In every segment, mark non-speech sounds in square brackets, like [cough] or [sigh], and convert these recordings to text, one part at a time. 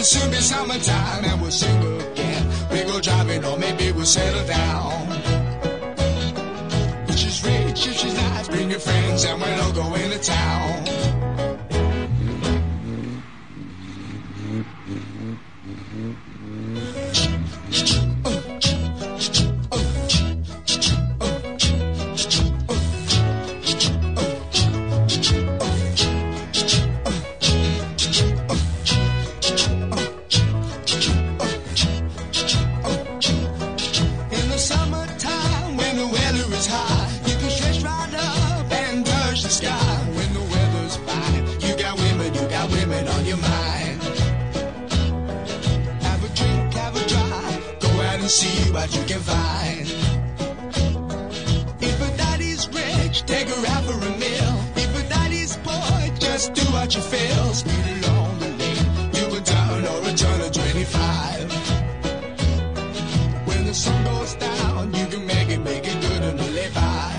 It should be summertime and we'll sing again. We go driving or maybe we'll settle down. She's rich, she's nice, bring your friends and we'll all go into town. Just do what you feel. Speed along the lane. You were down or a ton of 25. When the sun goes down, you can make it, make it good and live by.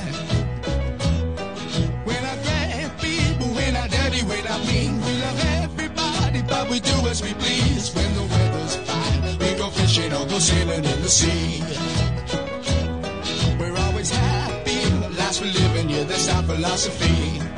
When I thank people, when I dirty, when I mean, we love everybody, but we do as we please. When the weather's fine, we go fishing or go sailing in the sea. We're always happy, last we're living, yeah, that's our philosophy.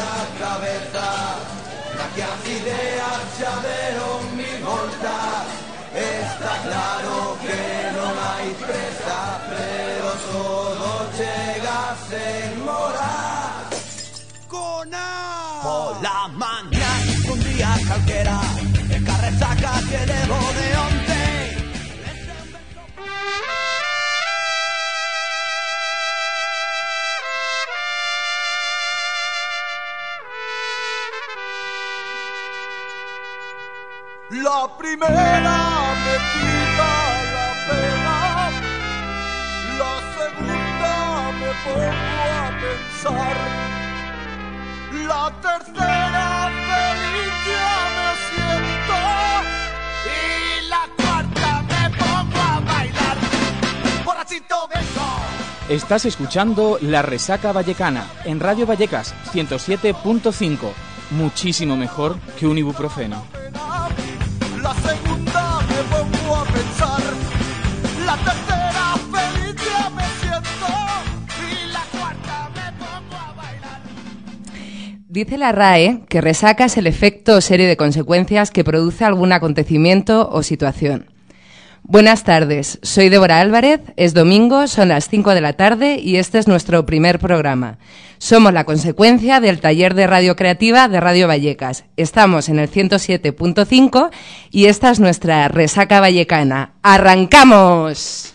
Dura cabeza Na que as ideas xa deron mil voltas Está claro que non hai presa Pero todo chega sen morar Cona Pola mañá un día calquera E carresaca que levo La primera me quita la pena, la segunda me pongo a pensar, la tercera feliz ya me siento y la cuarta me pongo a bailar. Borrachito. Estás escuchando La Resaca Vallecana en Radio Vallecas 107.5. Muchísimo mejor que un ibuprofeno. La segunda me pongo a pensar, la tercera feliz ya me siento y la cuarta me pongo a bailar. Dice la RAE que resaca es el efecto o serie de consecuencias que produce algún acontecimiento o situación. Buenas tardes, soy Débora Álvarez, es domingo, son las 5 de la tarde y este es nuestro primer programa. Somos la consecuencia del taller de radio creativa de Radio Vallecas. Estamos en el 107.5 y esta es nuestra resaca vallecana. ¡Arrancamos!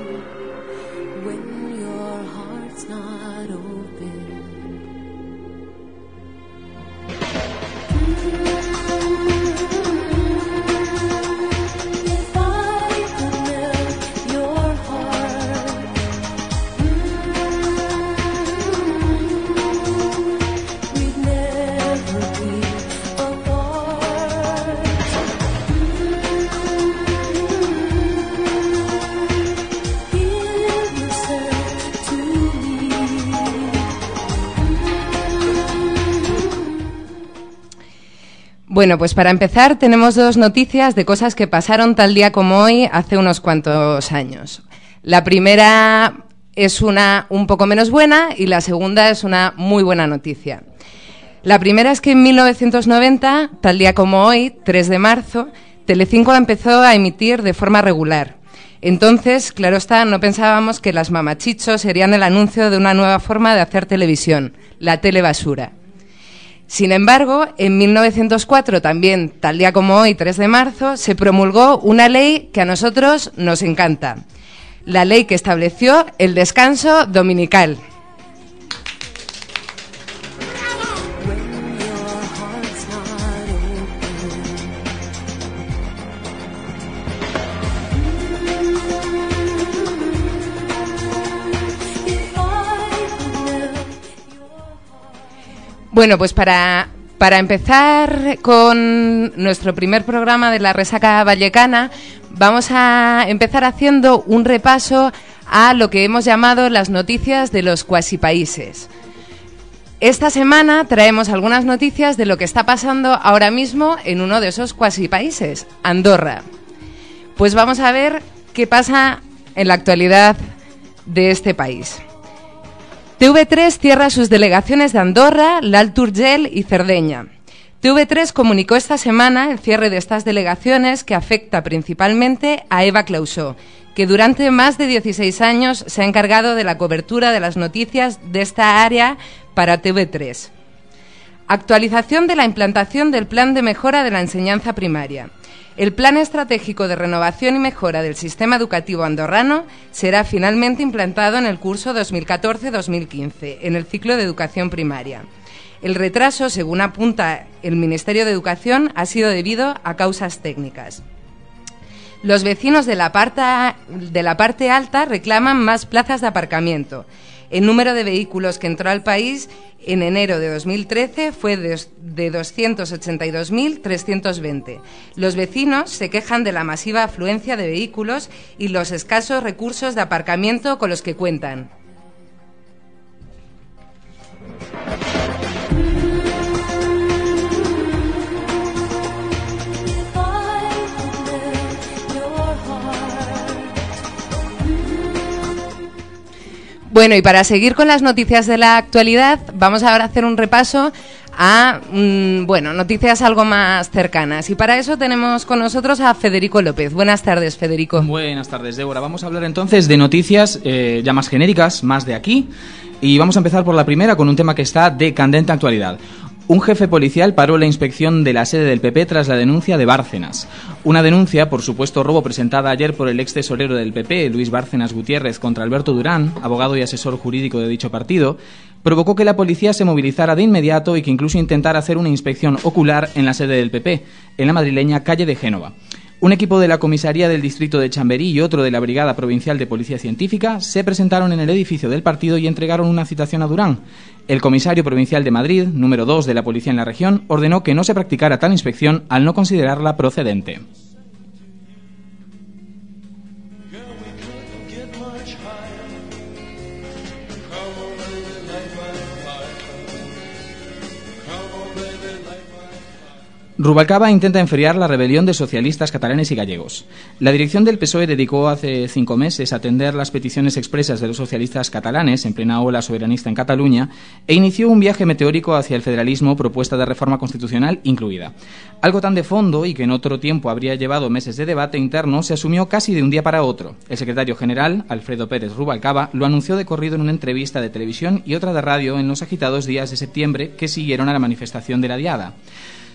Bueno, pues para empezar tenemos dos noticias de cosas que pasaron tal día como hoy hace unos cuantos años. La primera es una un poco menos buena y la segunda es una muy buena noticia. La primera es que en 1990, tal día como hoy, 3 de marzo, Telecinco empezó a emitir de forma regular. Entonces, claro está, no pensábamos que las mamachichos serían el anuncio de una nueva forma de hacer televisión, la telebasura. Sin embargo, en 1904, también tal día como hoy, 3 de marzo, se promulgó una ley que a nosotros nos encanta. La ley que estableció el descanso dominical. Bueno, pues para, para empezar con nuestro primer programa de la Resaca Vallecana, vamos a empezar haciendo un repaso a lo que hemos llamado las noticias de los cuasi países. Esta semana traemos algunas noticias de lo que está pasando ahora mismo en uno de esos cuasi países, Andorra. Pues vamos a ver qué pasa en la actualidad de este país. TV3 cierra sus delegaciones de Andorra, l'Alt Urgell y Cerdeña. TV3 comunicó esta semana el cierre de estas delegaciones que afecta principalmente a Eva Clausó, que durante más de 16 años se ha encargado de la cobertura de las noticias de esta área para TV3. Actualización de la implantación del Plan de Mejora de la Enseñanza Primaria. El Plan Estratégico de Renovación y Mejora del Sistema Educativo Andorrano será finalmente implantado en el curso 2014-2015, en el ciclo de educación primaria. El retraso, según apunta el Ministerio de Educación, ha sido debido a causas técnicas. Los vecinos de la, parte, alta reclaman más plazas de aparcamiento. El número de vehículos que entró al país en enero de 2013 fue de, de 282.320. Los vecinos se quejan de la masiva afluencia de vehículos y los escasos recursos de aparcamiento con los que cuentan. Bueno, y para seguir con las noticias de la actualidad, vamos ahora a hacer un repaso a, mm, bueno, noticias algo más cercanas. Y para eso tenemos con nosotros a Federico López. Buenas tardes, Federico. Buenas tardes, Débora. Vamos a hablar entonces de noticias eh, ya más genéricas, más de aquí. Y vamos a empezar por la primera con un tema que está de candente actualidad. Un jefe policial paró la inspección de la sede del PP tras la denuncia de Bárcenas. Una denuncia por supuesto robo presentada ayer por el ex tesorero del PP, Luis Bárcenas Gutiérrez, contra Alberto Durán, abogado y asesor jurídico de dicho partido, provocó que la policía se movilizara de inmediato y que incluso intentara hacer una inspección ocular en la sede del PP, en la madrileña calle de Génova. Un equipo de la comisaría del distrito de Chamberí y otro de la Brigada Provincial de Policía Científica se presentaron en el edificio del partido y entregaron una citación a Durán. El comisario provincial de Madrid, número 2 de la policía en la región, ordenó que no se practicara tal inspección al no considerarla procedente. Rubalcaba intenta enfriar la rebelión de socialistas catalanes y gallegos. La dirección del PSOE dedicó hace cinco meses a atender las peticiones expresas de los socialistas catalanes en plena ola soberanista en Cataluña e inició un viaje meteórico hacia el federalismo propuesta de reforma constitucional incluida. Algo tan de fondo y que en otro tiempo habría llevado meses de debate interno se asumió casi de un día para otro. El secretario general, Alfredo Pérez Rubalcaba, lo anunció de corrido en una entrevista de televisión y otra de radio en los agitados días de septiembre que siguieron a la manifestación de la Diada.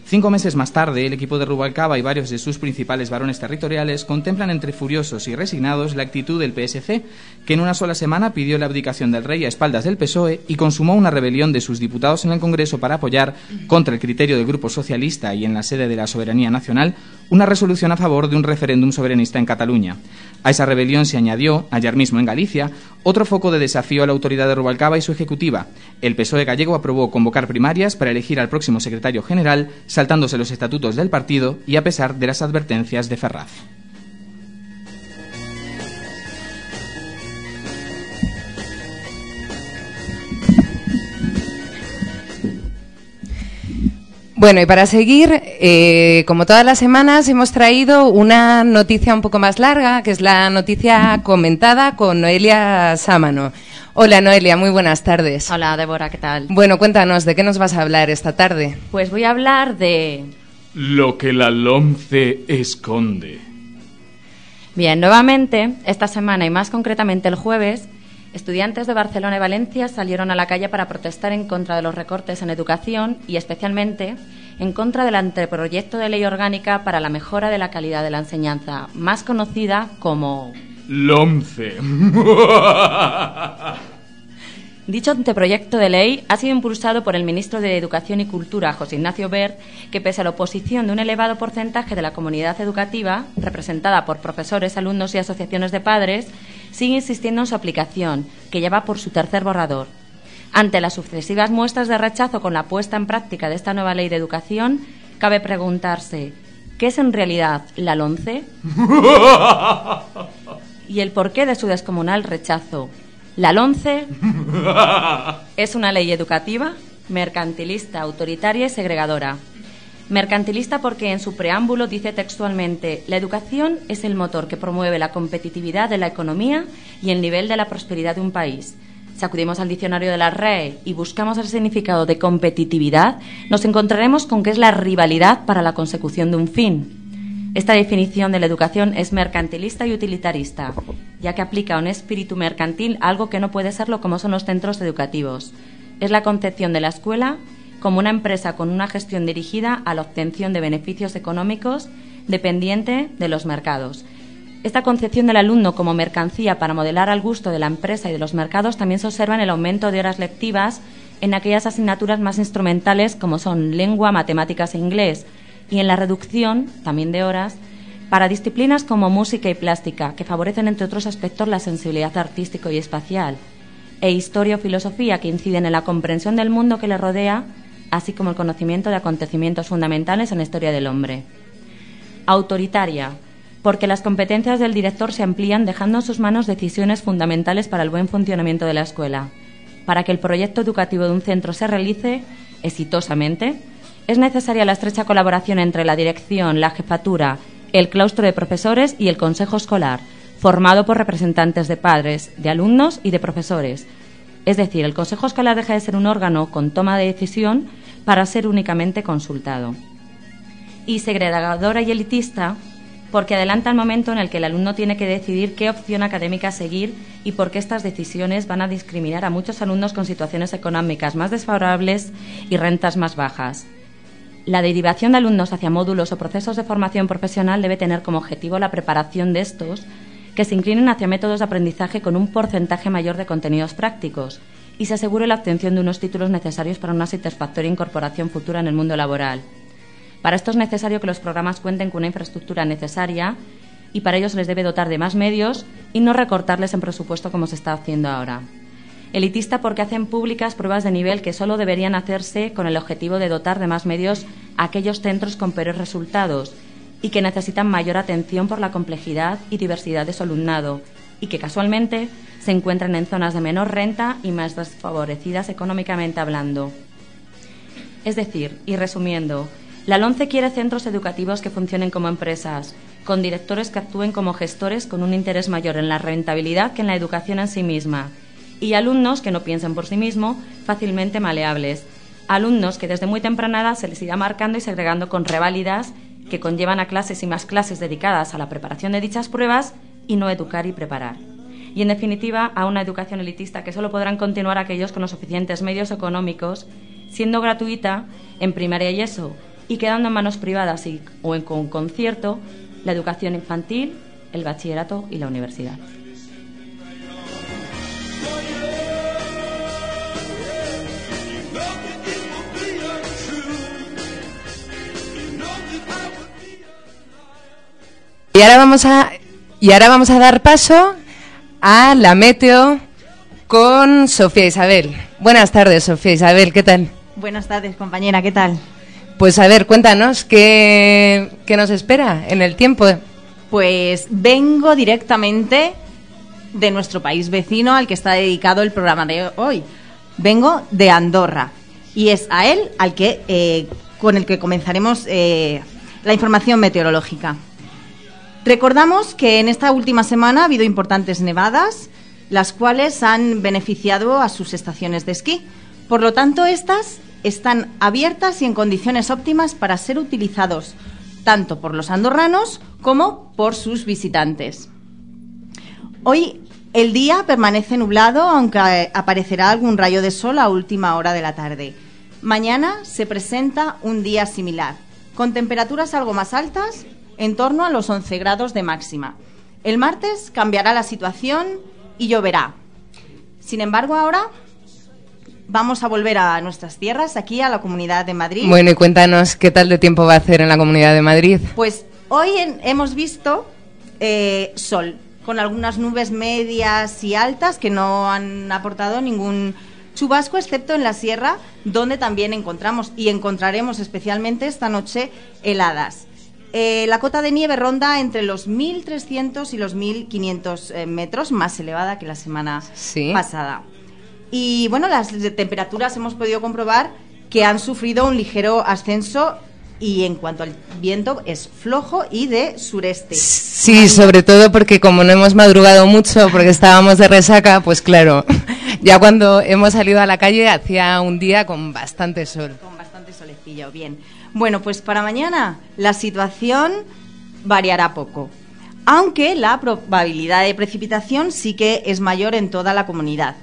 Cinco meses más tarde, el equipo de Rubalcaba y varios de sus principales varones territoriales contemplan entre furiosos y resignados la actitud del PSC, que en una sola semana pidió la abdicación del rey a espaldas del PSOE y consumó una rebelión de sus diputados en el Congreso para apoyar, contra el criterio del Grupo Socialista y en la sede de la Soberanía Nacional, una resolución a favor de un referéndum soberanista en Cataluña. A esa rebelión se añadió, ayer mismo en Galicia, otro foco de desafío a la autoridad de Rubalcaba y su ejecutiva. El PSOE gallego aprobó convocar primarias para elegir al próximo secretario general, saltándose los estatutos del partido y a pesar de las advertencias de Ferraz. Bueno, y para seguir, eh, como todas las semanas, hemos traído una noticia un poco más larga, que es la noticia comentada con Noelia Sámano. Hola Noelia, muy buenas tardes. Hola Débora, ¿qué tal? Bueno, cuéntanos, ¿de qué nos vas a hablar esta tarde? Pues voy a hablar de... Lo que la LOMCE esconde. Bien, nuevamente, esta semana y más concretamente el jueves, estudiantes de Barcelona y Valencia salieron a la calle para protestar en contra de los recortes en educación y especialmente en contra del anteproyecto de ley orgánica para la mejora de la calidad de la enseñanza, más conocida como LOMCE. [laughs] Dicho anteproyecto de ley ha sido impulsado por el ministro de Educación y Cultura, José Ignacio Bert, que pese a la oposición de un elevado porcentaje de la comunidad educativa, representada por profesores, alumnos y asociaciones de padres, sigue insistiendo en su aplicación, que ya va por su tercer borrador. Ante las sucesivas muestras de rechazo con la puesta en práctica de esta nueva ley de educación, cabe preguntarse, ¿qué es en realidad la LONCE? [laughs] y el porqué de su descomunal rechazo. La LONCE [laughs] es una ley educativa, mercantilista, autoritaria y segregadora. Mercantilista porque en su preámbulo dice textualmente, la educación es el motor que promueve la competitividad de la economía y el nivel de la prosperidad de un país. Si acudimos al diccionario de la RAE y buscamos el significado de competitividad, nos encontraremos con que es la rivalidad para la consecución de un fin. Esta definición de la educación es mercantilista y utilitarista, ya que aplica un espíritu mercantil algo que no puede serlo como son los centros educativos. Es la concepción de la escuela como una empresa con una gestión dirigida a la obtención de beneficios económicos dependiente de los mercados. Esta concepción del alumno como mercancía para modelar al gusto de la empresa y de los mercados también se observa en el aumento de horas lectivas en aquellas asignaturas más instrumentales como son lengua, matemáticas e inglés y en la reducción también de horas para disciplinas como música y plástica que favorecen entre otros aspectos la sensibilidad artístico y espacial e historia o filosofía que inciden en la comprensión del mundo que le rodea así como el conocimiento de acontecimientos fundamentales en la historia del hombre. Autoritaria, porque las competencias del director se amplían dejando en sus manos decisiones fundamentales para el buen funcionamiento de la escuela. Para que el proyecto educativo de un centro se realice exitosamente, es necesaria la estrecha colaboración entre la dirección, la jefatura, el claustro de profesores y el consejo escolar, formado por representantes de padres, de alumnos y de profesores. Es decir, el consejo escolar deja de ser un órgano con toma de decisión para ser únicamente consultado. Y segregadora y elitista porque adelanta el momento en el que el alumno tiene que decidir qué opción académica seguir y por qué estas decisiones van a discriminar a muchos alumnos con situaciones económicas más desfavorables y rentas más bajas. La derivación de alumnos hacia módulos o procesos de formación profesional debe tener como objetivo la preparación de estos que se inclinen hacia métodos de aprendizaje con un porcentaje mayor de contenidos prácticos y se asegure la obtención de unos títulos necesarios para una satisfactoria incorporación futura en el mundo laboral. Para esto es necesario que los programas cuenten con una infraestructura necesaria y para ello se les debe dotar de más medios y no recortarles en presupuesto como se está haciendo ahora. Elitista porque hacen públicas pruebas de nivel que solo deberían hacerse con el objetivo de dotar de más medios a aquellos centros con peores resultados y que necesitan mayor atención por la complejidad y diversidad de su alumnado y que casualmente se encuentran en zonas de menor renta y más desfavorecidas económicamente hablando. Es decir, y resumiendo, la LONCE quiere centros educativos que funcionen como empresas, con directores que actúen como gestores con un interés mayor en la rentabilidad que en la educación en sí misma, y alumnos que no piensen por sí mismos, fácilmente maleables, alumnos que desde muy temprana edad se les irá marcando y segregando con reválidas que conllevan a clases y más clases dedicadas a la preparación de dichas pruebas y no educar y preparar. Y en definitiva, a una educación elitista que solo podrán continuar aquellos con los suficientes medios económicos, siendo gratuita en primaria y eso, y quedando en manos privadas o en con concierto la educación infantil, el bachillerato y la universidad. Y ahora vamos a y ahora vamos a dar paso a la meteo con Sofía Isabel. Buenas tardes, Sofía Isabel, ¿qué tal? Buenas tardes, compañera, ¿qué tal? Pues a ver, cuéntanos, ¿qué, qué nos espera en el tiempo? Pues vengo directamente de nuestro país vecino al que está dedicado el programa de hoy. Vengo de Andorra y es a él al que eh, con el que comenzaremos eh, la información meteorológica. Recordamos que en esta última semana ha habido importantes nevadas, las cuales han beneficiado a sus estaciones de esquí. Por lo tanto, estas están abiertas y en condiciones óptimas para ser utilizados tanto por los andorranos como por sus visitantes. Hoy el día permanece nublado, aunque aparecerá algún rayo de sol a última hora de la tarde. Mañana se presenta un día similar, con temperaturas algo más altas, en torno a los 11 grados de máxima. El martes cambiará la situación y lloverá. Sin embargo, ahora vamos a volver a nuestras tierras, aquí a la Comunidad de Madrid. Bueno, y cuéntanos qué tal de tiempo va a hacer en la Comunidad de Madrid. Pues hoy en- hemos visto eh, sol, con algunas nubes medias y altas que no han aportado ningún Chubasco, excepto en la sierra, donde también encontramos y encontraremos especialmente esta noche heladas. Eh, la cota de nieve ronda entre los 1.300 y los 1.500 eh, metros, más elevada que la semana Sí. pasada. Y bueno, las temperaturas hemos podido comprobar que han sufrido un ligero ascenso y en cuanto al viento es flojo y de sureste. Sí, sobre todo porque como no hemos madrugado mucho porque estábamos de resaca, pues claro, [laughs] ya cuando hemos salido a la calle hacía un día con bastante sol. Con bastante solecillo, bien. Bueno, pues para mañana la situación variará poco, aunque la probabilidad de precipitación sí que es mayor en toda la comunidad.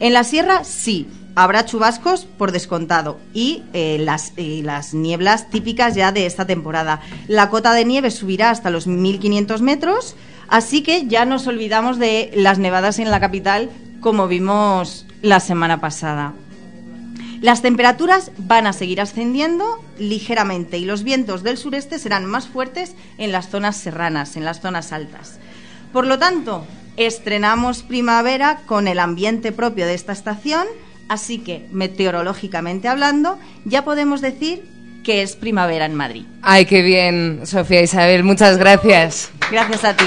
En la sierra sí, habrá chubascos por descontado y eh, las, y las nieblas típicas ya de esta temporada. La cota de nieve subirá hasta los 1500 metros, así que ya nos olvidamos de las nevadas en la capital como vimos la semana pasada. Las temperaturas van a seguir ascendiendo ligeramente y los vientos del sureste serán más fuertes en las zonas serranas, en las zonas altas. Por lo tanto, estrenamos primavera con el ambiente propio de esta estación, así que, meteorológicamente hablando, ya podemos decir que es primavera en Madrid. Ay, qué bien, Sofía Isabel, muchas gracias. Gracias a ti.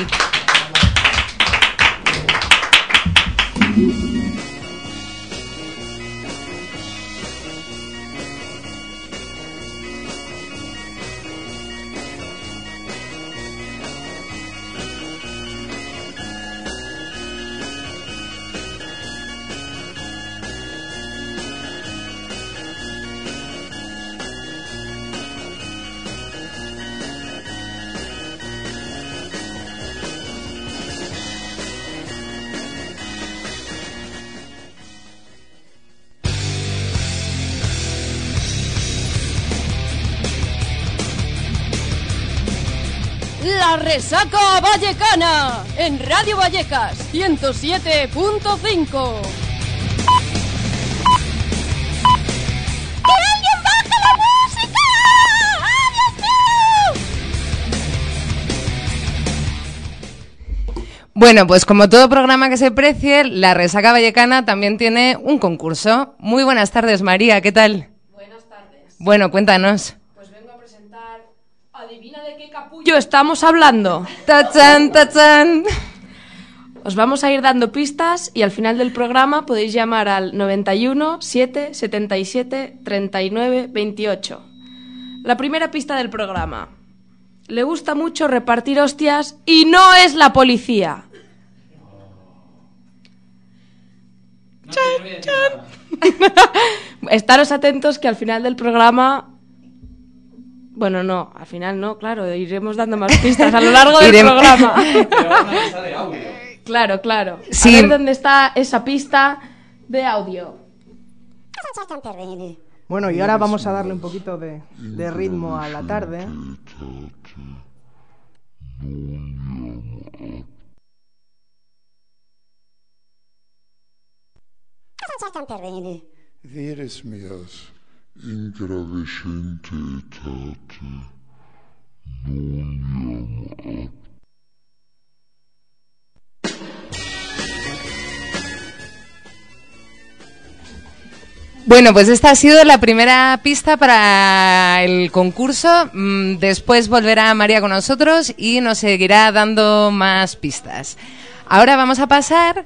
Resaca Vallecana en Radio Vallecas 107.5. Bueno, pues como todo programa que se precie, la Resaca Vallecana también tiene un concurso. Muy buenas tardes, María, ¿qué tal? Buenas tardes. Bueno, cuéntanos. Pues vengo a presentar. Adivina capullo estamos hablando. ¡Tachán, tachán! Os vamos a ir dando pistas y al final del programa podéis llamar al 91 7 77 39 28. La primera pista del programa. Le gusta mucho repartir hostias y no es la policía. Chan. [laughs] Estaros atentos que al final del programa. Bueno, no, al final no, claro, iremos dando más pistas a lo largo del Irem- programa. [laughs] Claro, claro. Sí. A ver dónde está esa pista de audio. Bueno, y ahora vamos a darle un poquito de, de ritmo a la tarde. Veres meas ingravescente Bueno, pues esta ha sido la primera pista para el concurso. Mm, Después volverá María con nosotros y nos seguirá dando más pistas. Ahora vamos a pasar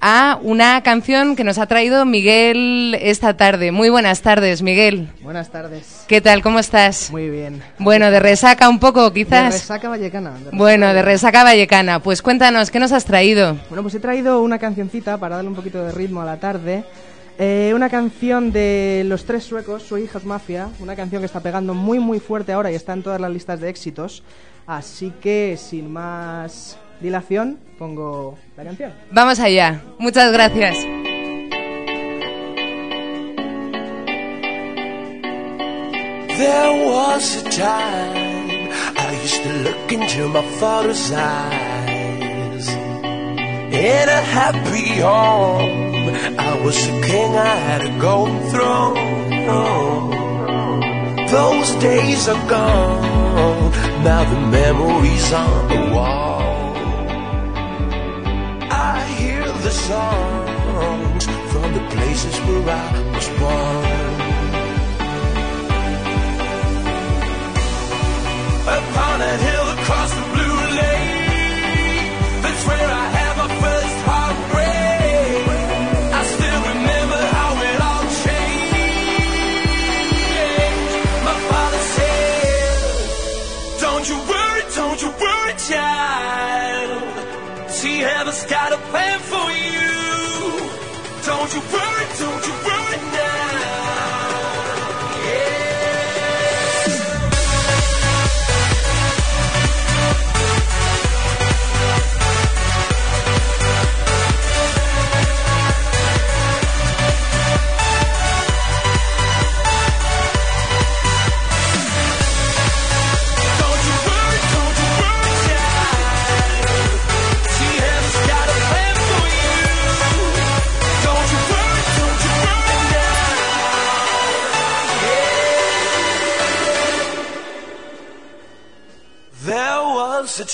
a una canción que nos ha traído Miguel esta tarde. Muy buenas tardes, Miguel. Buenas tardes. ¿Qué tal? ¿Cómo estás? Muy bien. Bueno, de resaca un poco, De quizás. resaca vallecana. de resaca Bueno, de resaca vallecana. Pues cuéntanos, ¿qué nos has traído? Bueno, pues he traído una cancioncita para darle un poquito de ritmo a la tarde. Eh, una canción de los tres suecos, Soy Hijas Mafia, una canción que está pegando muy muy fuerte ahora y está en todas las listas de éxitos. Así que, sin más dilación, pongo la canción. Vamos allá. Muchas gracias. There was a time I used to look into my father's eyes. In a happy home, I was a king, I had a golden throne. Those days are gone, now the memories on the wall. Songs from the places where I was born.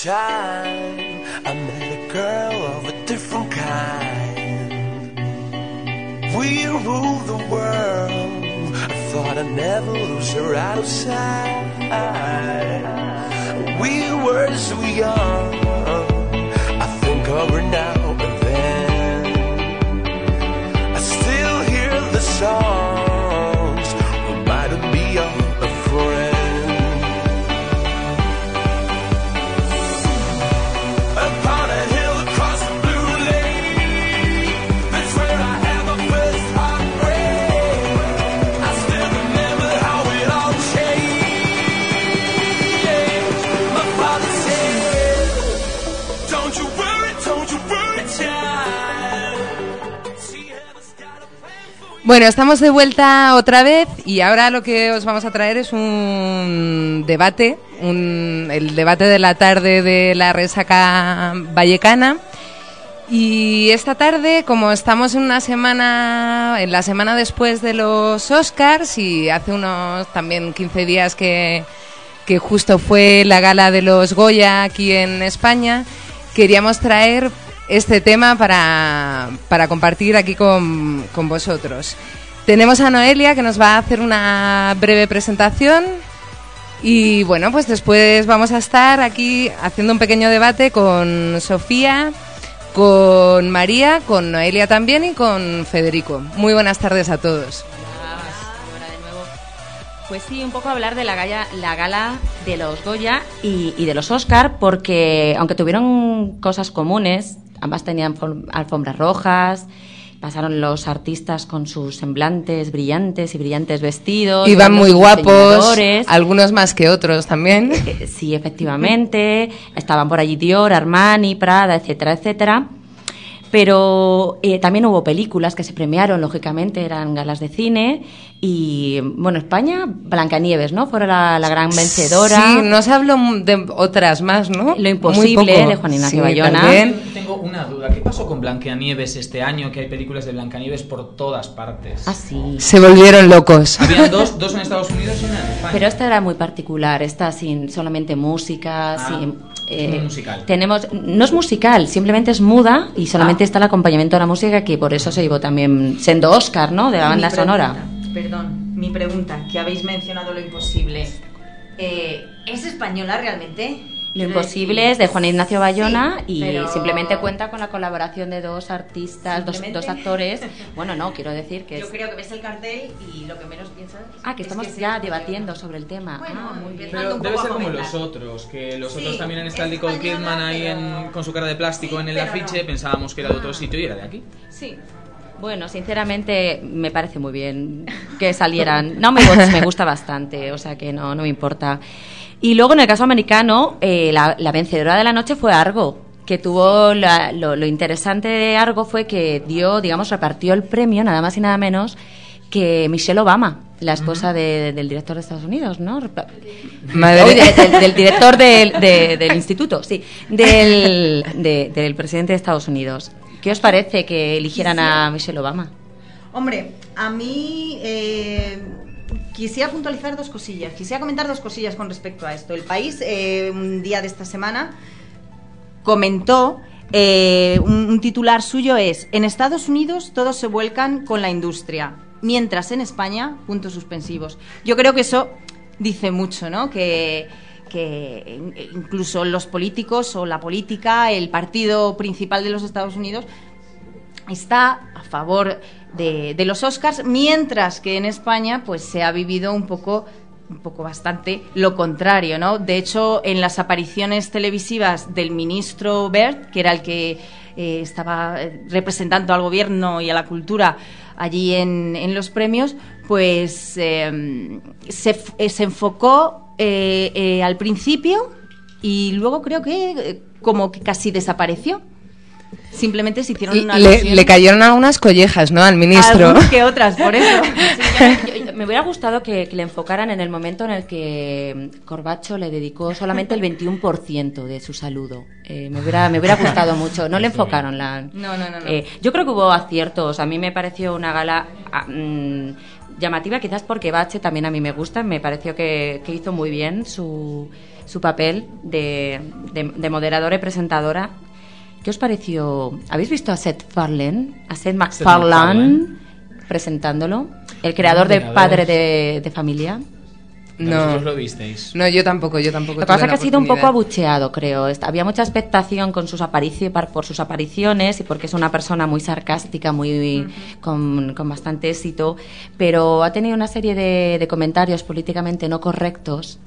Time I met a girl of a different kind. We ruled the world. I thought I'd never lose her out of sight. We were so young. I think of her now Bueno, estamos de vuelta otra vez y ahora lo que os vamos a traer es un debate, un- el debate de la tarde de la resaca vallecana. Y esta tarde, como estamos en una semana, en la semana después de los Oscars y hace unos también 15 días que, que justo fue la gala de los Goya aquí en España, queríamos traer este tema para, para compartir aquí con, con vosotros. Tenemos a Noelia que nos va a hacer una breve presentación y bueno, pues después vamos a estar aquí haciendo un pequeño debate con Sofía, con María, con Noelia también y con Federico. Muy buenas tardes a todos. Pues sí, un poco hablar de la gala, la gala de los Goya y, y de los Oscar, porque aunque tuvieron cosas comunes, ambas tenían alfombras rojas, pasaron los artistas con sus semblantes brillantes y brillantes vestidos. Iban muy guapos, algunos más que otros también. Eh, Sí, efectivamente. Estaban por allí Dior, Armani, Prada, etcétera, etcétera. Pero eh, también hubo películas que se premiaron, lógicamente, eran galas de cine. Y, bueno, España, Blancanieves, ¿no? Fue la, la gran vencedora. Sí, nos hablo de otras más, ¿no? Lo imposible, de Juan Ignacio Sí, Bayona. también. Tengo una duda. ¿Qué pasó con Blancanieves este año? Que hay películas de Blancanieves por todas partes. Ah, sí. Se volvieron locos. Habían dos, dos en Estados Unidos y una en España. Pero esta era muy particular, esta sin solamente música, Ah, sin... eh, es muy musical. Tenemos, no es musical, simplemente es muda y solamente está el acompañamiento de la música que por eso se llevó también siendo Oscar, ¿no? De la banda sonora. Perdón, mi pregunta, que habéis mencionado lo imposible. Eh, ¿Es española realmente? Lo imposible es de Juan Ignacio Bayona sí, y pero- simplemente cuenta con la colaboración de dos artistas, dos, Simplemente. dos actores. [laughs] Bueno, no, quiero decir que Yo es... creo que ves el cartel y lo que menos piensas. Ah, que es estamos es ya debatiendo sobre el tema. Bueno, ah, muy bien. Pero debe ser como los otros, que los Sí, otros también han es estado Nicole Kidman ahí en- pero- con su cara de plástico Sí, en el afiche, no. pensábamos que era de otro Ah. sitio y era de aquí. Sí. Bueno, sinceramente me parece muy bien [laughs] que salieran. No me, me gusta bastante, o sea que no, no me importa. Y luego en el caso americano, eh, la, la vencedora de la noche fue Argo, que tuvo la- lo, lo interesante de Argo fue que dio, digamos, repartió el premio, nada más y nada menos, que Michelle Obama, la esposa de- del director de Estados Unidos, ¿no? Madre- de- del- del director del, de- del instituto, sí, del, de- del presidente de Estados Unidos. ¿Qué os parece que eligieran a Michelle Obama? Hombre, a mí eh, quisiera puntualizar dos cosillas. Quisiera comentar dos cosillas con respecto a esto. El país, eh, un día de esta semana, comentó eh, un, titular suyo es, en Estados Unidos todos se vuelcan con la industria, mientras en España, puntos suspensivos. Yo creo que eso dice mucho, ¿no? Que incluso los políticos o la política, el partido principal de los Estados Unidos, está a favor de, los Oscars, mientras que en España pues se ha vivido un poco un poco bastante lo contrario, ¿no? De hecho, en las apariciones televisivas del ministro Bert, que era el que eh, estaba eh, representando al gobierno y a la cultura allí en, en los premios, pues eh, se, eh, se enfocó eh, al principio y luego creo que como que casi desapareció. Simplemente se hicieron una Le, cayeron algunas collejas, ¿no? Al ministro. Algunas que otras, por eso. [laughs] Yo- yo- me hubiera gustado que, que le enfocaran en el momento en el que mm, Corbacho le dedicó solamente el 21% de su saludo. Eh, me, hubiera, me hubiera gustado [laughs] mucho. No le enfocaron la. No, no, no, no. Eh, yo creo que hubo aciertos. A mí me pareció una gala ah, mm, llamativa, quizás porque Bache también a mí me gusta. Me pareció que, que hizo muy bien su, su papel de, de, de moderadora y presentadora. ¿Qué os pareció? ¿Habéis visto a Seth Farlane? A Seth MacFarlane presentándolo. El creador de. Padre de, de Familia. No. Vosotros lo visteis. No, yo tampoco, yo tampoco. Lo que pasa es que ha sido un poco abucheado, creo. Había mucha expectación con sus por sus apariciones y porque es una persona muy sarcástica, muy con, con bastante éxito, pero ha tenido una serie de, de comentarios políticamente no correctos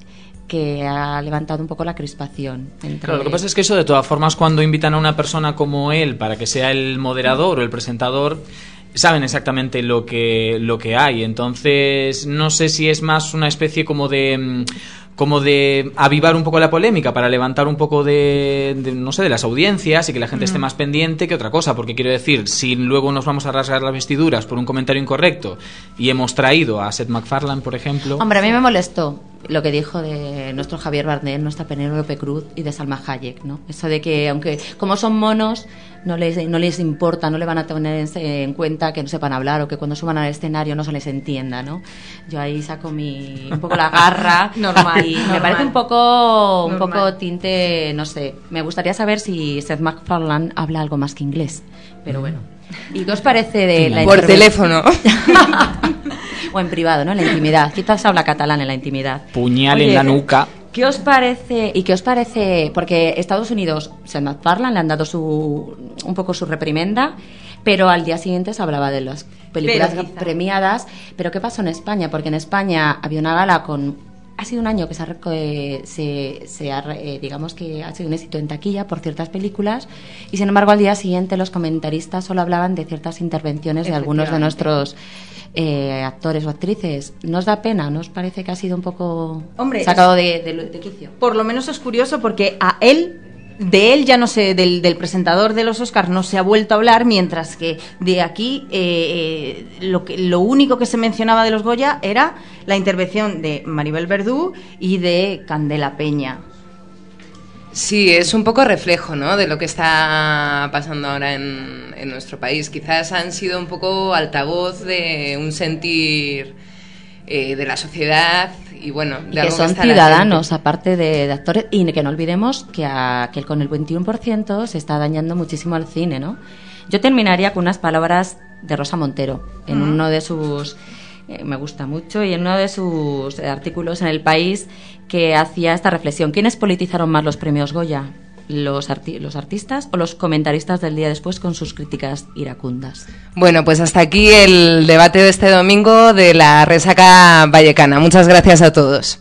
que ha levantado un poco la crispación. Entre... Claro, lo que pasa es que eso, de todas formas, cuando invitan a una persona como él para que sea el moderador o el presentador, saben exactamente lo que, lo que hay. Entonces, no sé si es más una especie como de. mm, como de avivar un poco la polémica para levantar un poco de, de, no sé de las audiencias y que la gente esté más pendiente que otra cosa porque quiero decir si luego nos vamos a rasgar las vestiduras por un comentario incorrecto y hemos traído a Seth MacFarlane por ejemplo Hombre, a mí me molestó lo que dijo de nuestro Javier Bardem, nuestra Penélope Cruz y de Salma Hayek, ¿no? Eso de que, aunque como son monos, no les, no les importa, no le van a tener en, en cuenta que no sepan hablar o que cuando suban al escenario no se les entienda, ¿no? Yo ahí saco mi, un poco la garra [laughs] Normal, y me parece un poco, un Normal. poco tinte, no sé. Me gustaría saber si Seth MacFarlane habla algo más que inglés, pero bueno. ¿Y qué os parece de la Por teléfono. [laughs] o en privado, ¿no? En la intimidad. Quizás habla catalán en la intimidad. puñal en la nuca ¿Qué os parece? ¿Y qué os parece? Porque Estados Unidos, Seth MacFarlane le han dado su, un poco su reprimenda, pero al día siguiente se hablaba de las películas Pero premiadas. Pero ¿qué pasó en España? Porque en España había una gala con ha sido un año que se ha, eh, se, se ha eh, digamos que ha sido un éxito en taquilla por ciertas películas y sin embargo al día siguiente los comentaristas solo hablaban de ciertas intervenciones de algunos de nuestros eh, actores o actrices. ¿Nos da pena? ¿Nos parece que ha sido un poco Hombre, sacado de, de, de quicio? Por lo menos es curioso porque a él, de él ya no sé, del, presentador de los Oscars no se ha vuelto a hablar, mientras que de aquí eh, eh, lo, que, lo único que se mencionaba de los Goya era la intervención de Maribel Verdú y de Candela Peña. Sí, es un poco reflejo, ¿no? De lo que está pasando ahora en, en nuestro país. Quizás han sido un poco altavoz de un sentir eh, de la sociedad y bueno, de Y que son ciudadanos, aparte de, de actores, y que no olvidemos que, a- que con el 21% se está dañando muchísimo al cine, ¿no? Yo terminaría con unas palabras de Rosa Montero, en uno de sus, eh, me gusta mucho, y en uno de sus artículos en El País, que hacía esta reflexión. ¿Quiénes politizaron más los premios Goya? ¿Los, arti- los artistas o los comentaristas del día después con sus críticas iracundas? Bueno, pues hasta aquí el debate de este domingo de la resaca vallecana. Muchas gracias a todos.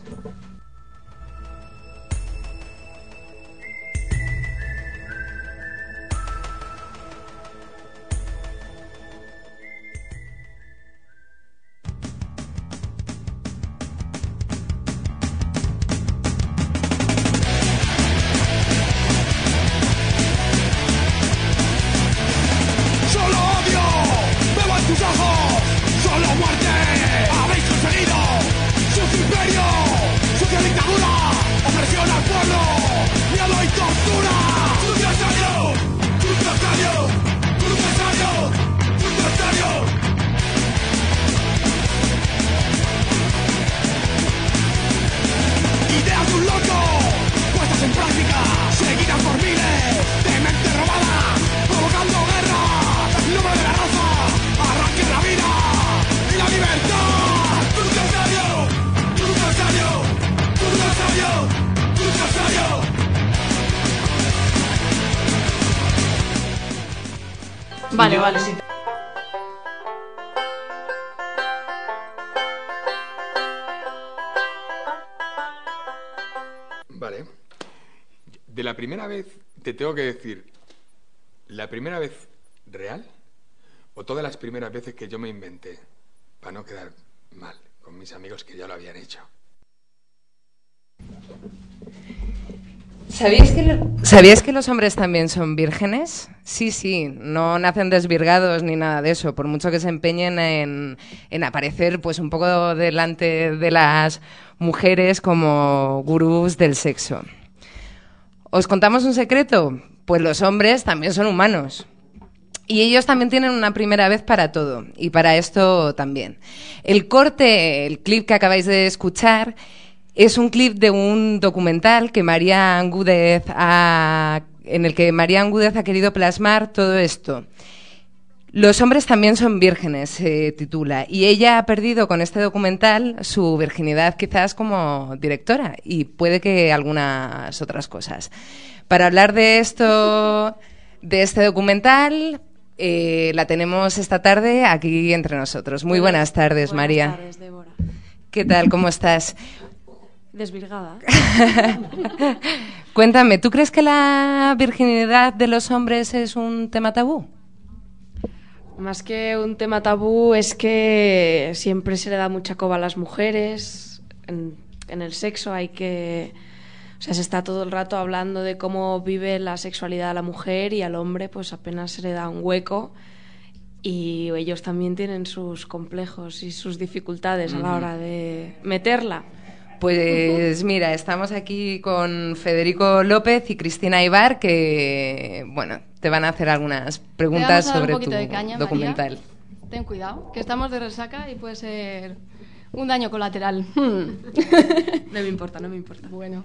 Te tengo que decir, ¿la primera vez real? ¿O todas las primeras veces que yo me inventé? Para no quedar mal con mis amigos que ya lo habían hecho. ¿Sabíais que, lo- ¿Sabíais que los hombres también son vírgenes? Sí, sí, no nacen desvirgados ni nada de eso, por mucho que se empeñen en, en aparecer pues un poco delante de las mujeres como gurús del sexo. ¿Os contamos un secreto? Pues los hombres también son humanos. Y ellos también tienen una primera vez para todo, y para esto también. El corte, el clip que acabáis de escuchar, es un clip de un documental que María Angúdez ha, en el que María Angúdez ha querido plasmar todo esto. Los hombres también son vírgenes, se titula, y ella ha perdido con este documental su virginidad quizás como directora y puede que algunas otras cosas. Para hablar de esto, de este documental, eh, la tenemos esta tarde aquí entre nosotros. Muy buenas tardes, Buenas María. tardes, Débora. ¿Qué tal? ¿Cómo estás? Desvirgada. [laughs] Cuéntame, ¿tú crees que la virginidad de los hombres es un tema tabú? Más que un tema tabú es que siempre se le da mucha coba a las mujeres. En, en el sexo hay que... O sea, se está todo el rato hablando de cómo vive la sexualidad a la mujer y al hombre pues apenas se le da un hueco. Y ellos también tienen sus complejos y sus dificultades a la hora de meterla. Pues mira, estamos aquí con Federico López y Cristina Ibar que, bueno, te van a hacer algunas preguntas Te vamos a dar sobre un poquito tu de caña, documental. María. Ten cuidado, que estamos de resaca y puede ser un daño colateral. [laughs] No me importa, no me importa. Bueno.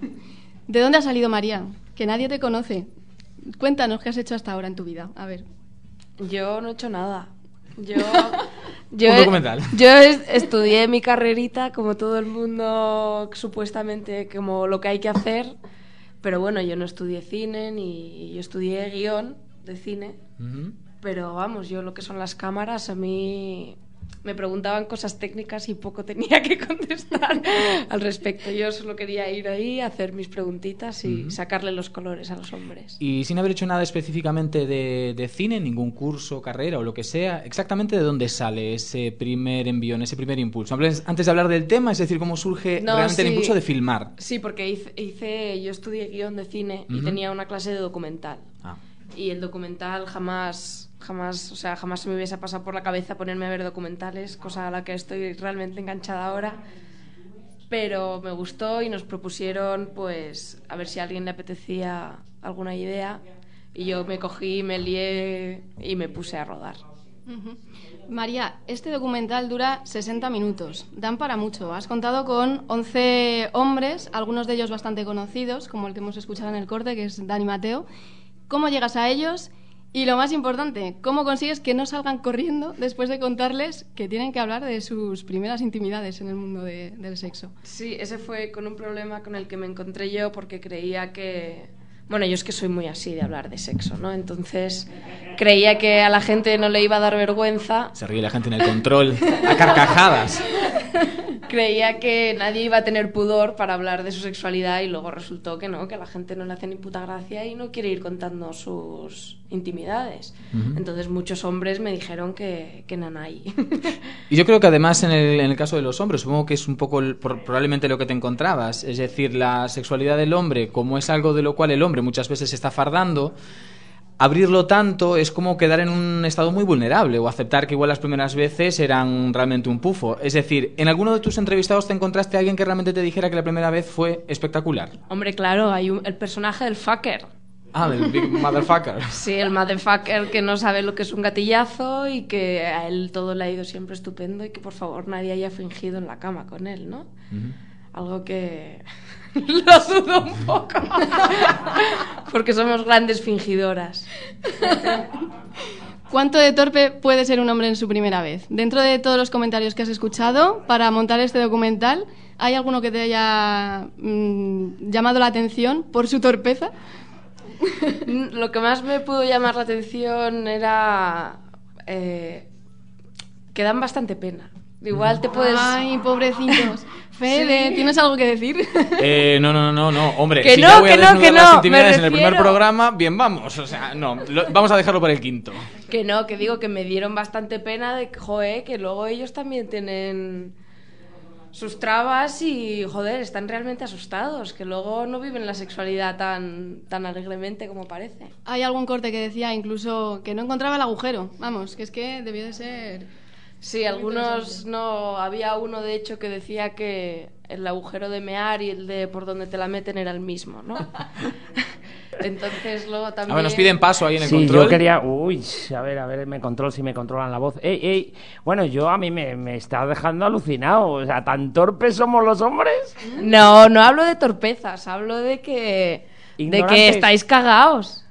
¿De dónde ha salido María? Que nadie te conoce. Cuéntanos qué has hecho hasta ahora en tu vida. A ver. Yo no he hecho nada. Yo, [laughs] Un he- documental. [laughs] Yo es- estudié mi carrerita como todo el mundo, supuestamente como lo que hay que hacer, pero bueno, yo no estudié cine ni yo estudié guion de cine, pero vamos, yo lo que son las cámaras, a mí me preguntaban cosas técnicas y poco tenía que [laughs] contestar al respecto. Yo solo quería ir ahí, hacer mis preguntitas y sacarle los colores a los hombres. Y sin haber hecho nada específicamente de, de cine, ningún curso, carrera o lo que sea, exactamente de dónde sale ese primer envión, ese primer impulso. Antes de hablar del tema, es decir, cómo surge No, realmente el impulso de filmar. Sí, porque hice, hice- yo estudié guion de cine y tenía una clase de documental. Y el documental jamás, jamás, o sea, jamás se me hubiese pasado por la cabeza ponerme a ver documentales, cosa a la que estoy realmente enganchada ahora. Pero me gustó y nos propusieron, pues, a ver si alguien le apetecía alguna idea. Y yo me cogí, me lié y me puse a rodar. María, este documental dura 60 minutos. Dan para mucho. Has contado con 11 hombres, algunos de ellos bastante conocidos, como el que hemos escuchado en el corte, que es Dani Mateo. ¿Cómo llegas a ellos? Y lo más importante, ¿cómo consigues que no salgan corriendo después de contarles que tienen que hablar de sus primeras intimidades en el mundo de- del sexo? Sí, ese fue con un problema con el que me encontré yo porque creía que... Bueno, yo es que soy muy así de hablar de sexo, ¿no? Entonces creía que a la gente no le iba a dar vergüenza. Se ríe la gente en el control, a carcajadas. [laughs] Creía que nadie iba a tener pudor para hablar de su sexualidad y luego resultó que no, que a la gente no le hace ni puta gracia y no quiere ir contando sus intimidades. Entonces muchos hombres me dijeron que, que nanay. [laughs] Y yo creo que además en el, en el caso de los hombres, supongo que es un poco el- probablemente lo que te encontrabas. Es decir, la sexualidad del hombre, como es algo de lo cual el hombre muchas veces se está fardando, abrirlo tanto es como quedar en un estado muy vulnerable o aceptar que igual las primeras veces eran realmente un pufo. Es decir, ¿en alguno de tus entrevistados te encontraste a alguien que realmente te dijera que la primera vez fue espectacular? Hombre, claro, hay un- el personaje del fucker. Ah, del Big Motherfucker. [laughs] Sí, el motherfucker que no sabe lo que es un gatillazo y que a él todo le ha ido siempre estupendo y que por favor nadie haya fingido en la cama con él, ¿no? Algo que [laughs] lo dudo un poco. [laughs] Porque somos grandes fingidoras. ¿Cuánto de torpe puede ser un hombre en su primera vez? Dentro de todos los comentarios que has escuchado para montar este documental, ¿hay alguno que te haya mm, llamado la atención por su torpeza? [laughs] Lo que más me pudo llamar la atención era eh, que dan bastante pena. Igual te puedes... Ay, pobrecitos. [laughs] Fede, Sí. ¿tienes algo que decir? Eh, no, no, no, no, hombre. Que si no, ya voy a que no, desnudar que las no, intimidades me en el primer programa, bien, vamos. O sea, no, lo- vamos a dejarlo para el quinto. Que no, que digo que me dieron bastante pena de que luego ellos también tienen sus trabas y, joder, están realmente asustados, que luego no viven la sexualidad tan, tan alegremente como parece. Hay algún corte que decía incluso que no encontraba el agujero. Vamos, que es que debió de ser... Sí, algunos no. Había uno, de hecho, que decía que el agujero de mear y el de por donde te la meten era el mismo, ¿no? [laughs] Entonces luego también... A ver, nos piden paso ahí en el sí, control. yo quería... Uy, a ver, a ver, me control si me controlan la voz. Ey, ey, bueno, yo a mí me, me está dejando alucinado. O sea, ¿tan torpes somos los hombres? No, no hablo de torpezas, hablo de que... De que estáis cagaos.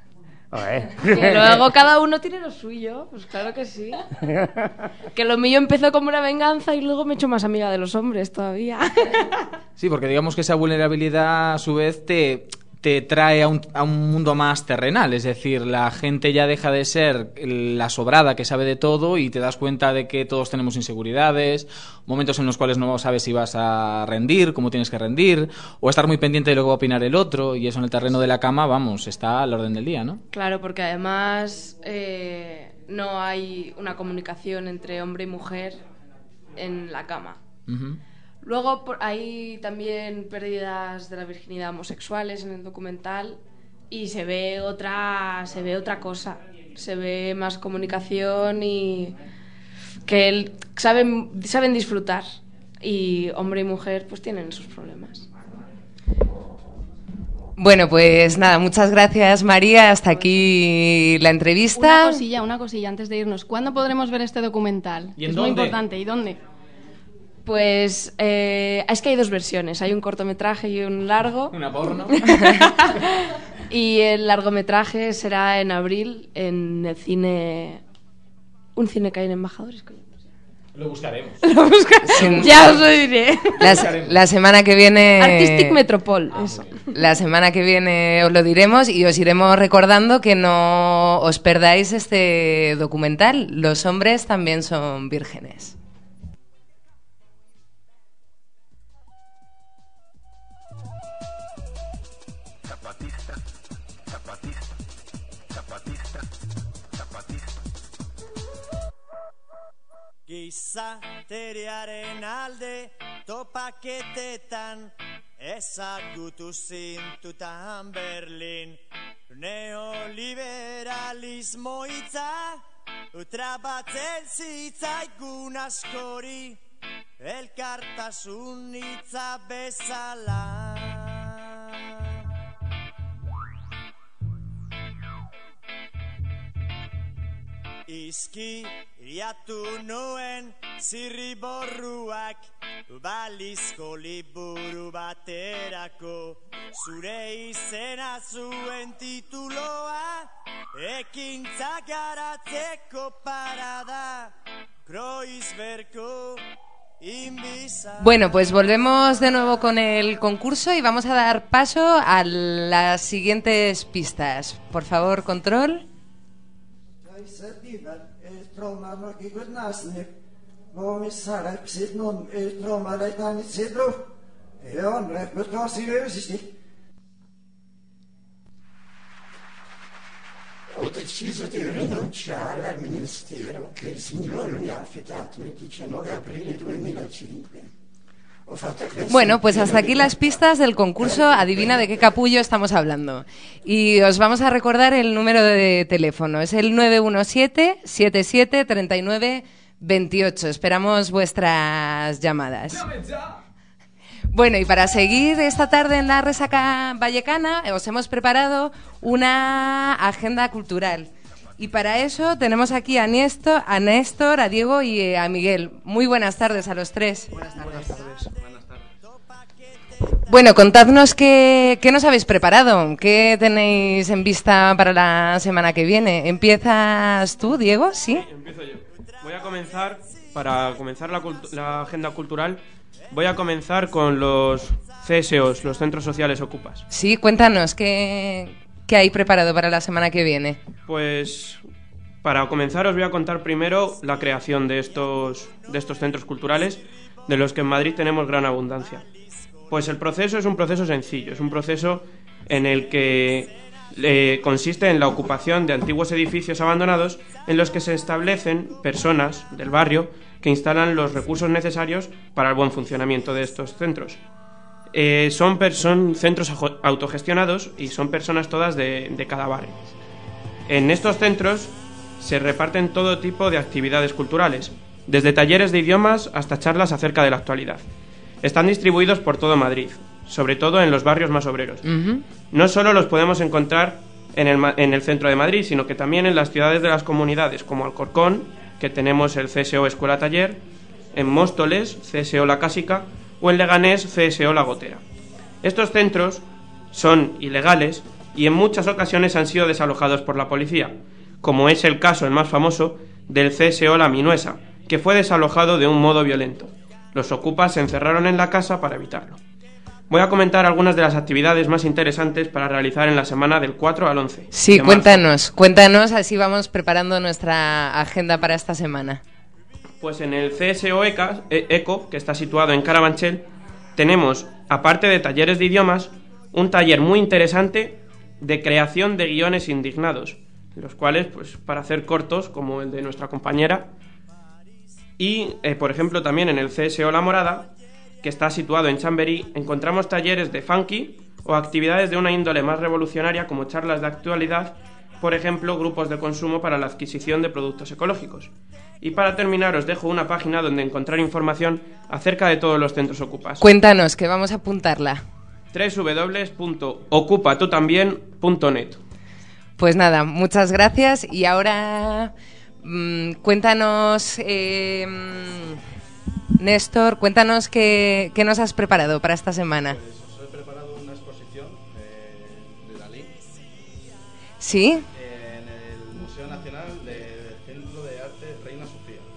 Que luego cada uno tiene lo suyo, pues claro que sí. [laughs] Que lo mío empezó como una venganza y luego me he hecho más amiga de los hombres todavía. Sí, porque digamos que esa vulnerabilidad a su vez te, te trae a un, a un mundo más terrenal. Es decir, la gente ya deja de ser la sobrada que sabe de todo y te das cuenta de que todos tenemos inseguridades, momentos en los cuales no sabes si vas a rendir, cómo tienes que rendir, o estar muy pendiente de lo que va a opinar el otro. Y eso en el terreno de la cama, vamos, está al orden del día, ¿no? Claro, porque además eh, no hay una comunicación entre hombre y mujer en la cama. Luego por- hay también pérdidas de la virginidad homosexuales en el documental y se ve otra se ve otra cosa, se ve más comunicación y que el- saben saben disfrutar y hombre y mujer pues tienen sus problemas. Bueno, pues nada, muchas gracias María. Hasta aquí la entrevista. Una cosilla, una cosilla antes de irnos. ¿Cuándo podremos ver este documental? ¿Y en es muy importante. ¿Y dónde? Pues eh, es que hay dos versiones, hay un cortometraje y un largo. Una porno. [laughs] y el largometraje será en abril en el cine. Un cine que hay en Embajadores. Lo buscaremos. [laughs] Lo busca- Sí. Ya os lo [laughs] diré. La, se- la semana que viene. Artistic Metropol, eso. La semana que viene os lo diremos y os iremos recordando que no os perdáis este documental. Los hombres también son vírgenes. Gizateriaren alde topaketetan ezagutu zintutan Berlin. Neoliberalismo hitza utrapatzen zitzaigun askori elkartasun hitza bezala Zirriborruak balizko Bueno, pues volvemos de nuevo con el concurso y vamos a dar paso a las siguientes pistas. Por favor, control. Isabina Tromma Gigodnasnik, Momi Sarek Sidnun Tromma Leitani Sidru, e on Repertosi Vesisnik. Ho deciso di rinunciare al ministero che il Signore mi ha affidato il 19 aprile 2005 Bueno, pues hasta aquí las pistas del concurso Adivina de qué capullo estamos hablando. Y os vamos a recordar el número de teléfono. Es el 917-7739-28. Esperamos vuestras llamadas. Bueno, y para seguir esta tarde en la resaca vallecana, os hemos preparado una agenda cultural. Y para eso tenemos aquí a Néstor, a, Néstor, a Diego y eh, a Miguel. Muy buenas tardes a los tres. Buenas tardes. Bueno, contadnos qué, qué nos habéis preparado, qué tenéis en vista para la semana que viene. ¿Empiezas tú, Diego? ¿Sí? Empiezo yo. Voy a comenzar, para comenzar la, la agenda cultural, voy a comenzar con los CSOs, los Centros Sociales Ocupas. Sí, cuéntanos, ¿qué, ¿Qué hay preparado para la semana que viene? Pues para comenzar os voy a contar primero la creación de estos, de estos centros culturales, de los que en Madrid tenemos gran abundancia. Pues el proceso es un proceso sencillo, es un proceso en el que eh, consiste en la ocupación de antiguos edificios abandonados en los que se establecen personas del barrio que instalan los recursos necesarios para el buen funcionamiento de estos centros. Eh, son, son centros autogestionados y son personas todas de, de cada barrio. En estos centros se reparten todo tipo de actividades culturales, desde talleres de idiomas hasta charlas acerca de la actualidad. Están distribuidos por todo Madrid, sobre todo en los barrios más obreros. No solo los podemos encontrar en el, en el centro de Madrid, sino que también en las ciudades de las comunidades, como Alcorcón, que tenemos el CSO Escuela Taller, en Móstoles, CSO La Cásica, o en Leganés, CSO La Gotera. Estos centros son ilegales y en muchas ocasiones han sido desalojados por la policía, como es el caso, el más famoso, del CSO La Minuesa, que fue desalojado de un modo violento. Los ocupas se encerraron en la casa para evitarlo. Voy a comentar algunas de las actividades más interesantes para realizar en la semana del 4 al 11. Sí, cuéntanos, cuéntanos, así vamos preparando nuestra agenda para esta semana. Pues en el CSO eh, ECO, que está situado en Carabanchel, tenemos, aparte de talleres de idiomas, un taller muy interesante de creación de guiones indignados, los cuales, pues, para hacer cortos, como el de nuestra compañera, y, eh, por ejemplo, también en el CSO La Morada, que está situado en Chamberí, encontramos talleres de funky o actividades de una índole más revolucionaria como charlas de actualidad, por ejemplo, grupos de consumo para la adquisición de productos ecológicos. Y para terminar os dejo una página donde encontrar información acerca de todos los centros ocupas. Cuéntanos, que vamos a apuntarla. www.ocupatutambien.net Pues nada, muchas gracias y ahora mm, cuéntanos, eh, Néstor, cuéntanos qué, qué nos has preparado para esta semana. Os he preparado una exposición eh, de Dalí ¿Sí? en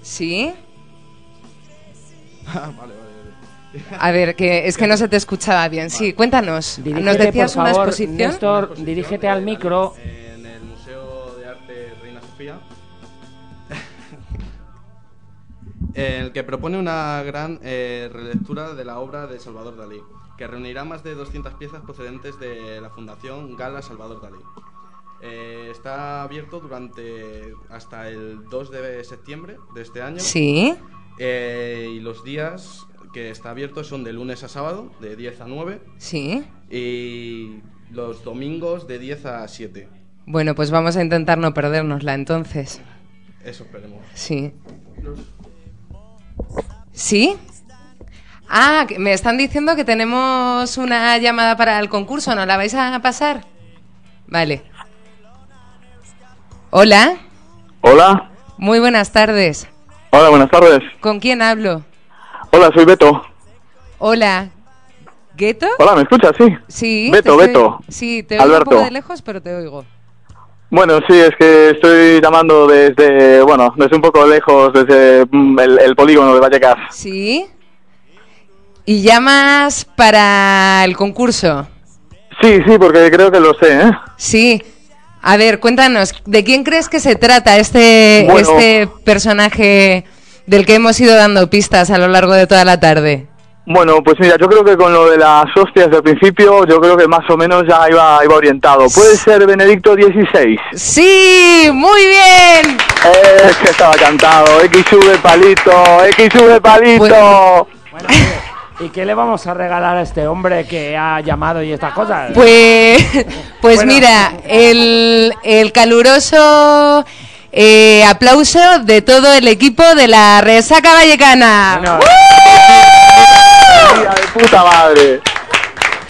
¿Sí? [laughs] Ah, vale, vale, vale. A ver, que es que no se te escuchaba bien. Sí, cuéntanos. Nos Dirígete, decías por una exposición. Néstor, dirígete al micro. En el Museo de Arte Reina Sofía. [laughs] en el que propone una gran eh, relectura de la obra de Salvador Dalí, que reunirá más de 200 piezas procedentes de la Fundación Gala Salvador Dalí. Eh, está abierto durante hasta el 2 de septiembre de este año. Sí. Eh, y los días que está abierto son de lunes a sábado, de 10 a 9. Sí. Y los domingos de 10 a 7. Bueno, pues vamos a intentar no perdernosla entonces. Eso esperemos. Sí. ¿Sí? Ah, me están diciendo que tenemos una llamada para el concurso, ¿no la vais a pasar? Vale. Hola, Hola, muy buenas tardes. hola, buenas tardes. ¿Con quién hablo? Hola, soy Beto. Hola. ¿Gueto? Hola, ¿me escuchas? Sí. Sí. Beto, estoy- Beto. Sí, te oigo Alberto. un poco de lejos, pero te oigo. Bueno, sí, es que estoy llamando desde, bueno, desde un poco lejos, desde mm, el, el polígono de Vallecas. Sí. ¿Y llamas para el concurso? Sí, sí, porque creo que lo sé, ¿eh? Sí. A ver, cuéntanos, ¿de quién crees que se trata este, Bueno. este personaje del que hemos ido dando pistas a lo largo de toda la tarde? Bueno, pues mira, yo creo que con lo de las hostias del principio, yo creo que más o menos ya iba, iba orientado. ¿Puede ser Benedicto XVI? Sí, muy bien. Eh, Es que estaba cantado. XV palito, XV palito. ¿Y qué le vamos a regalar a este hombre que ha llamado y estas cosas? Pues, [laughs] pues Bueno. mira, el, el caluroso eh, aplauso de todo el equipo de la Resaca Vallecana. Hija de puta madre.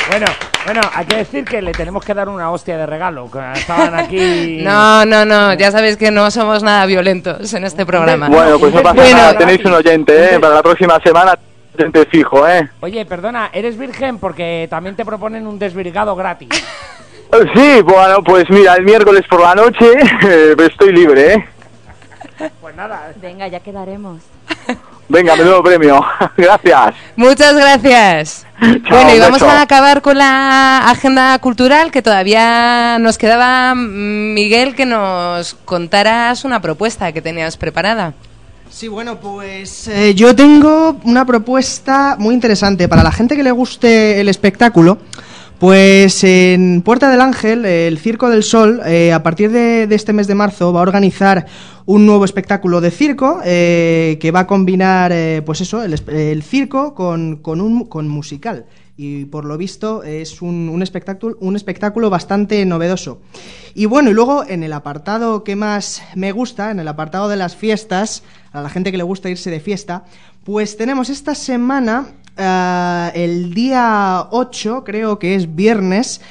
Bueno, bueno, hay que decir que le tenemos que dar una hostia de regalo. que Estaban aquí. [laughs] No, no, no, ya sabéis que no somos nada violentos en este programa. Bueno, pues no pasa Bueno, nada, tenéis un oyente, ¿eh? Para la próxima semana, oyente fijo, ¿eh? Oye, perdona, ¿eres virgen? Porque también te proponen un desvirgado gratis. Sí, bueno, pues mira, el miércoles por la noche [laughs] eh, estoy libre, ¿eh? Pues nada. Venga, ya quedaremos. Venga, menudo premio. [laughs] Gracias. Muchas gracias. [laughs] Bueno, y vamos beso. a acabar con la agenda cultural que todavía nos quedaba, mm, Miguel, que nos contaras una propuesta que tenías preparada. Sí, bueno, pues eh, yo tengo una propuesta muy interesante para la gente que le guste el espectáculo. Pues en Puerta del Ángel, el Circo del Sol, eh, a partir de, este mes de marzo va a organizar un nuevo espectáculo de circo eh, que va a combinar, eh, pues eso, el circo con, con un con musical. Y por lo visto es un, espectáculo, un espectáculo bastante novedoso. Y bueno, y luego en el apartado que más me gusta, en el apartado de las fiestas, a la gente que le gusta irse de fiesta, pues tenemos esta semana, ah, el día 8, creo que es viernes,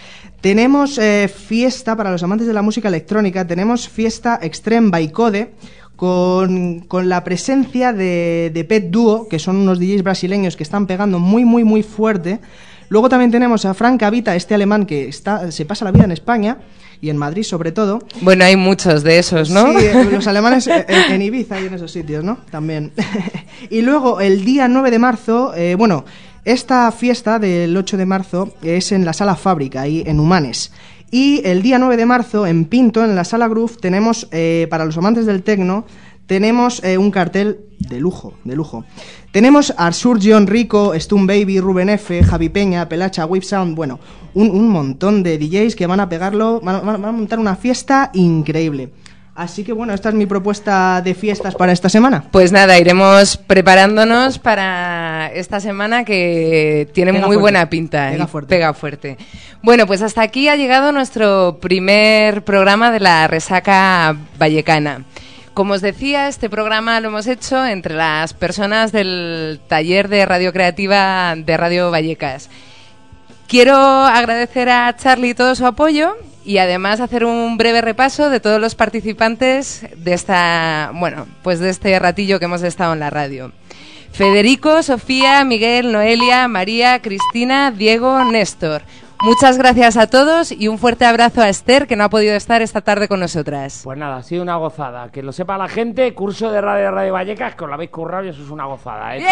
tenemos eh, fiesta para los amantes de la música electrónica, tenemos fiesta Extreme by Code con, con la presencia de, de Pet Duo, que son unos DJs brasileños que están pegando muy, muy, muy fuerte. Luego también tenemos a Frank Avita, este alemán que está, se pasa la vida en España y en Madrid sobre todo. Bueno, hay muchos de esos, ¿no? Sí, eh, [laughs] los alemanes eh, en, en Ibiza y en esos sitios, ¿no? También. [laughs] y luego el día 9 de marzo, eh, bueno, esta fiesta del 8 de marzo es en la sala fábrica, ahí en Humanes. Y el día 9 de marzo, en Pinto, en la sala Groove, tenemos, eh, para los amantes del tecno, tenemos eh, un cartel de lujo, de lujo. Tenemos a John Rico, Stun Baby, Ruben F, Javi Peña, Pelacha, Whip Sound, bueno, un, un montón de DJs que van a pegarlo, van a montar una fiesta increíble. Así que bueno, esta es mi propuesta de fiestas para esta semana. Pues nada, iremos preparándonos para esta semana que tiene Pega muy fuerte. buena pinta. Pega y fuerte. Pega fuerte. Bueno, pues hasta aquí ha llegado nuestro primer programa de la resaca vallecana. Como os decía, este programa lo hemos hecho entre las personas del taller de radio creativa de Radio Vallecas. Quiero agradecer a Charlie todo su apoyo y además hacer un breve repaso de todos los participantes de esta, bueno, pues de este ratillo que hemos estado en la radio. Federico, Sofía, Miguel, Noelia, María, Cristina, Diego, Néstor. Muchas gracias a todos y un fuerte abrazo a Esther que no ha podido estar esta tarde con nosotras. Pues nada, ha sido una gozada. Que lo sepa la gente, curso de radio de Radio Vallecas, que os lo habéis currado y eso es una gozada. ¿eh?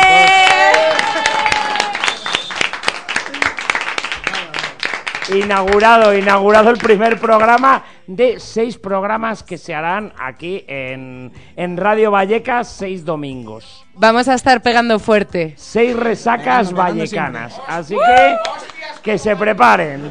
Inaugurado, inaugurado el primer programa de seis programas que se harán aquí en, en Radio Vallecas, seis domingos. Vamos a estar pegando fuerte. Seis resacas vallecanas. Así que que se preparen.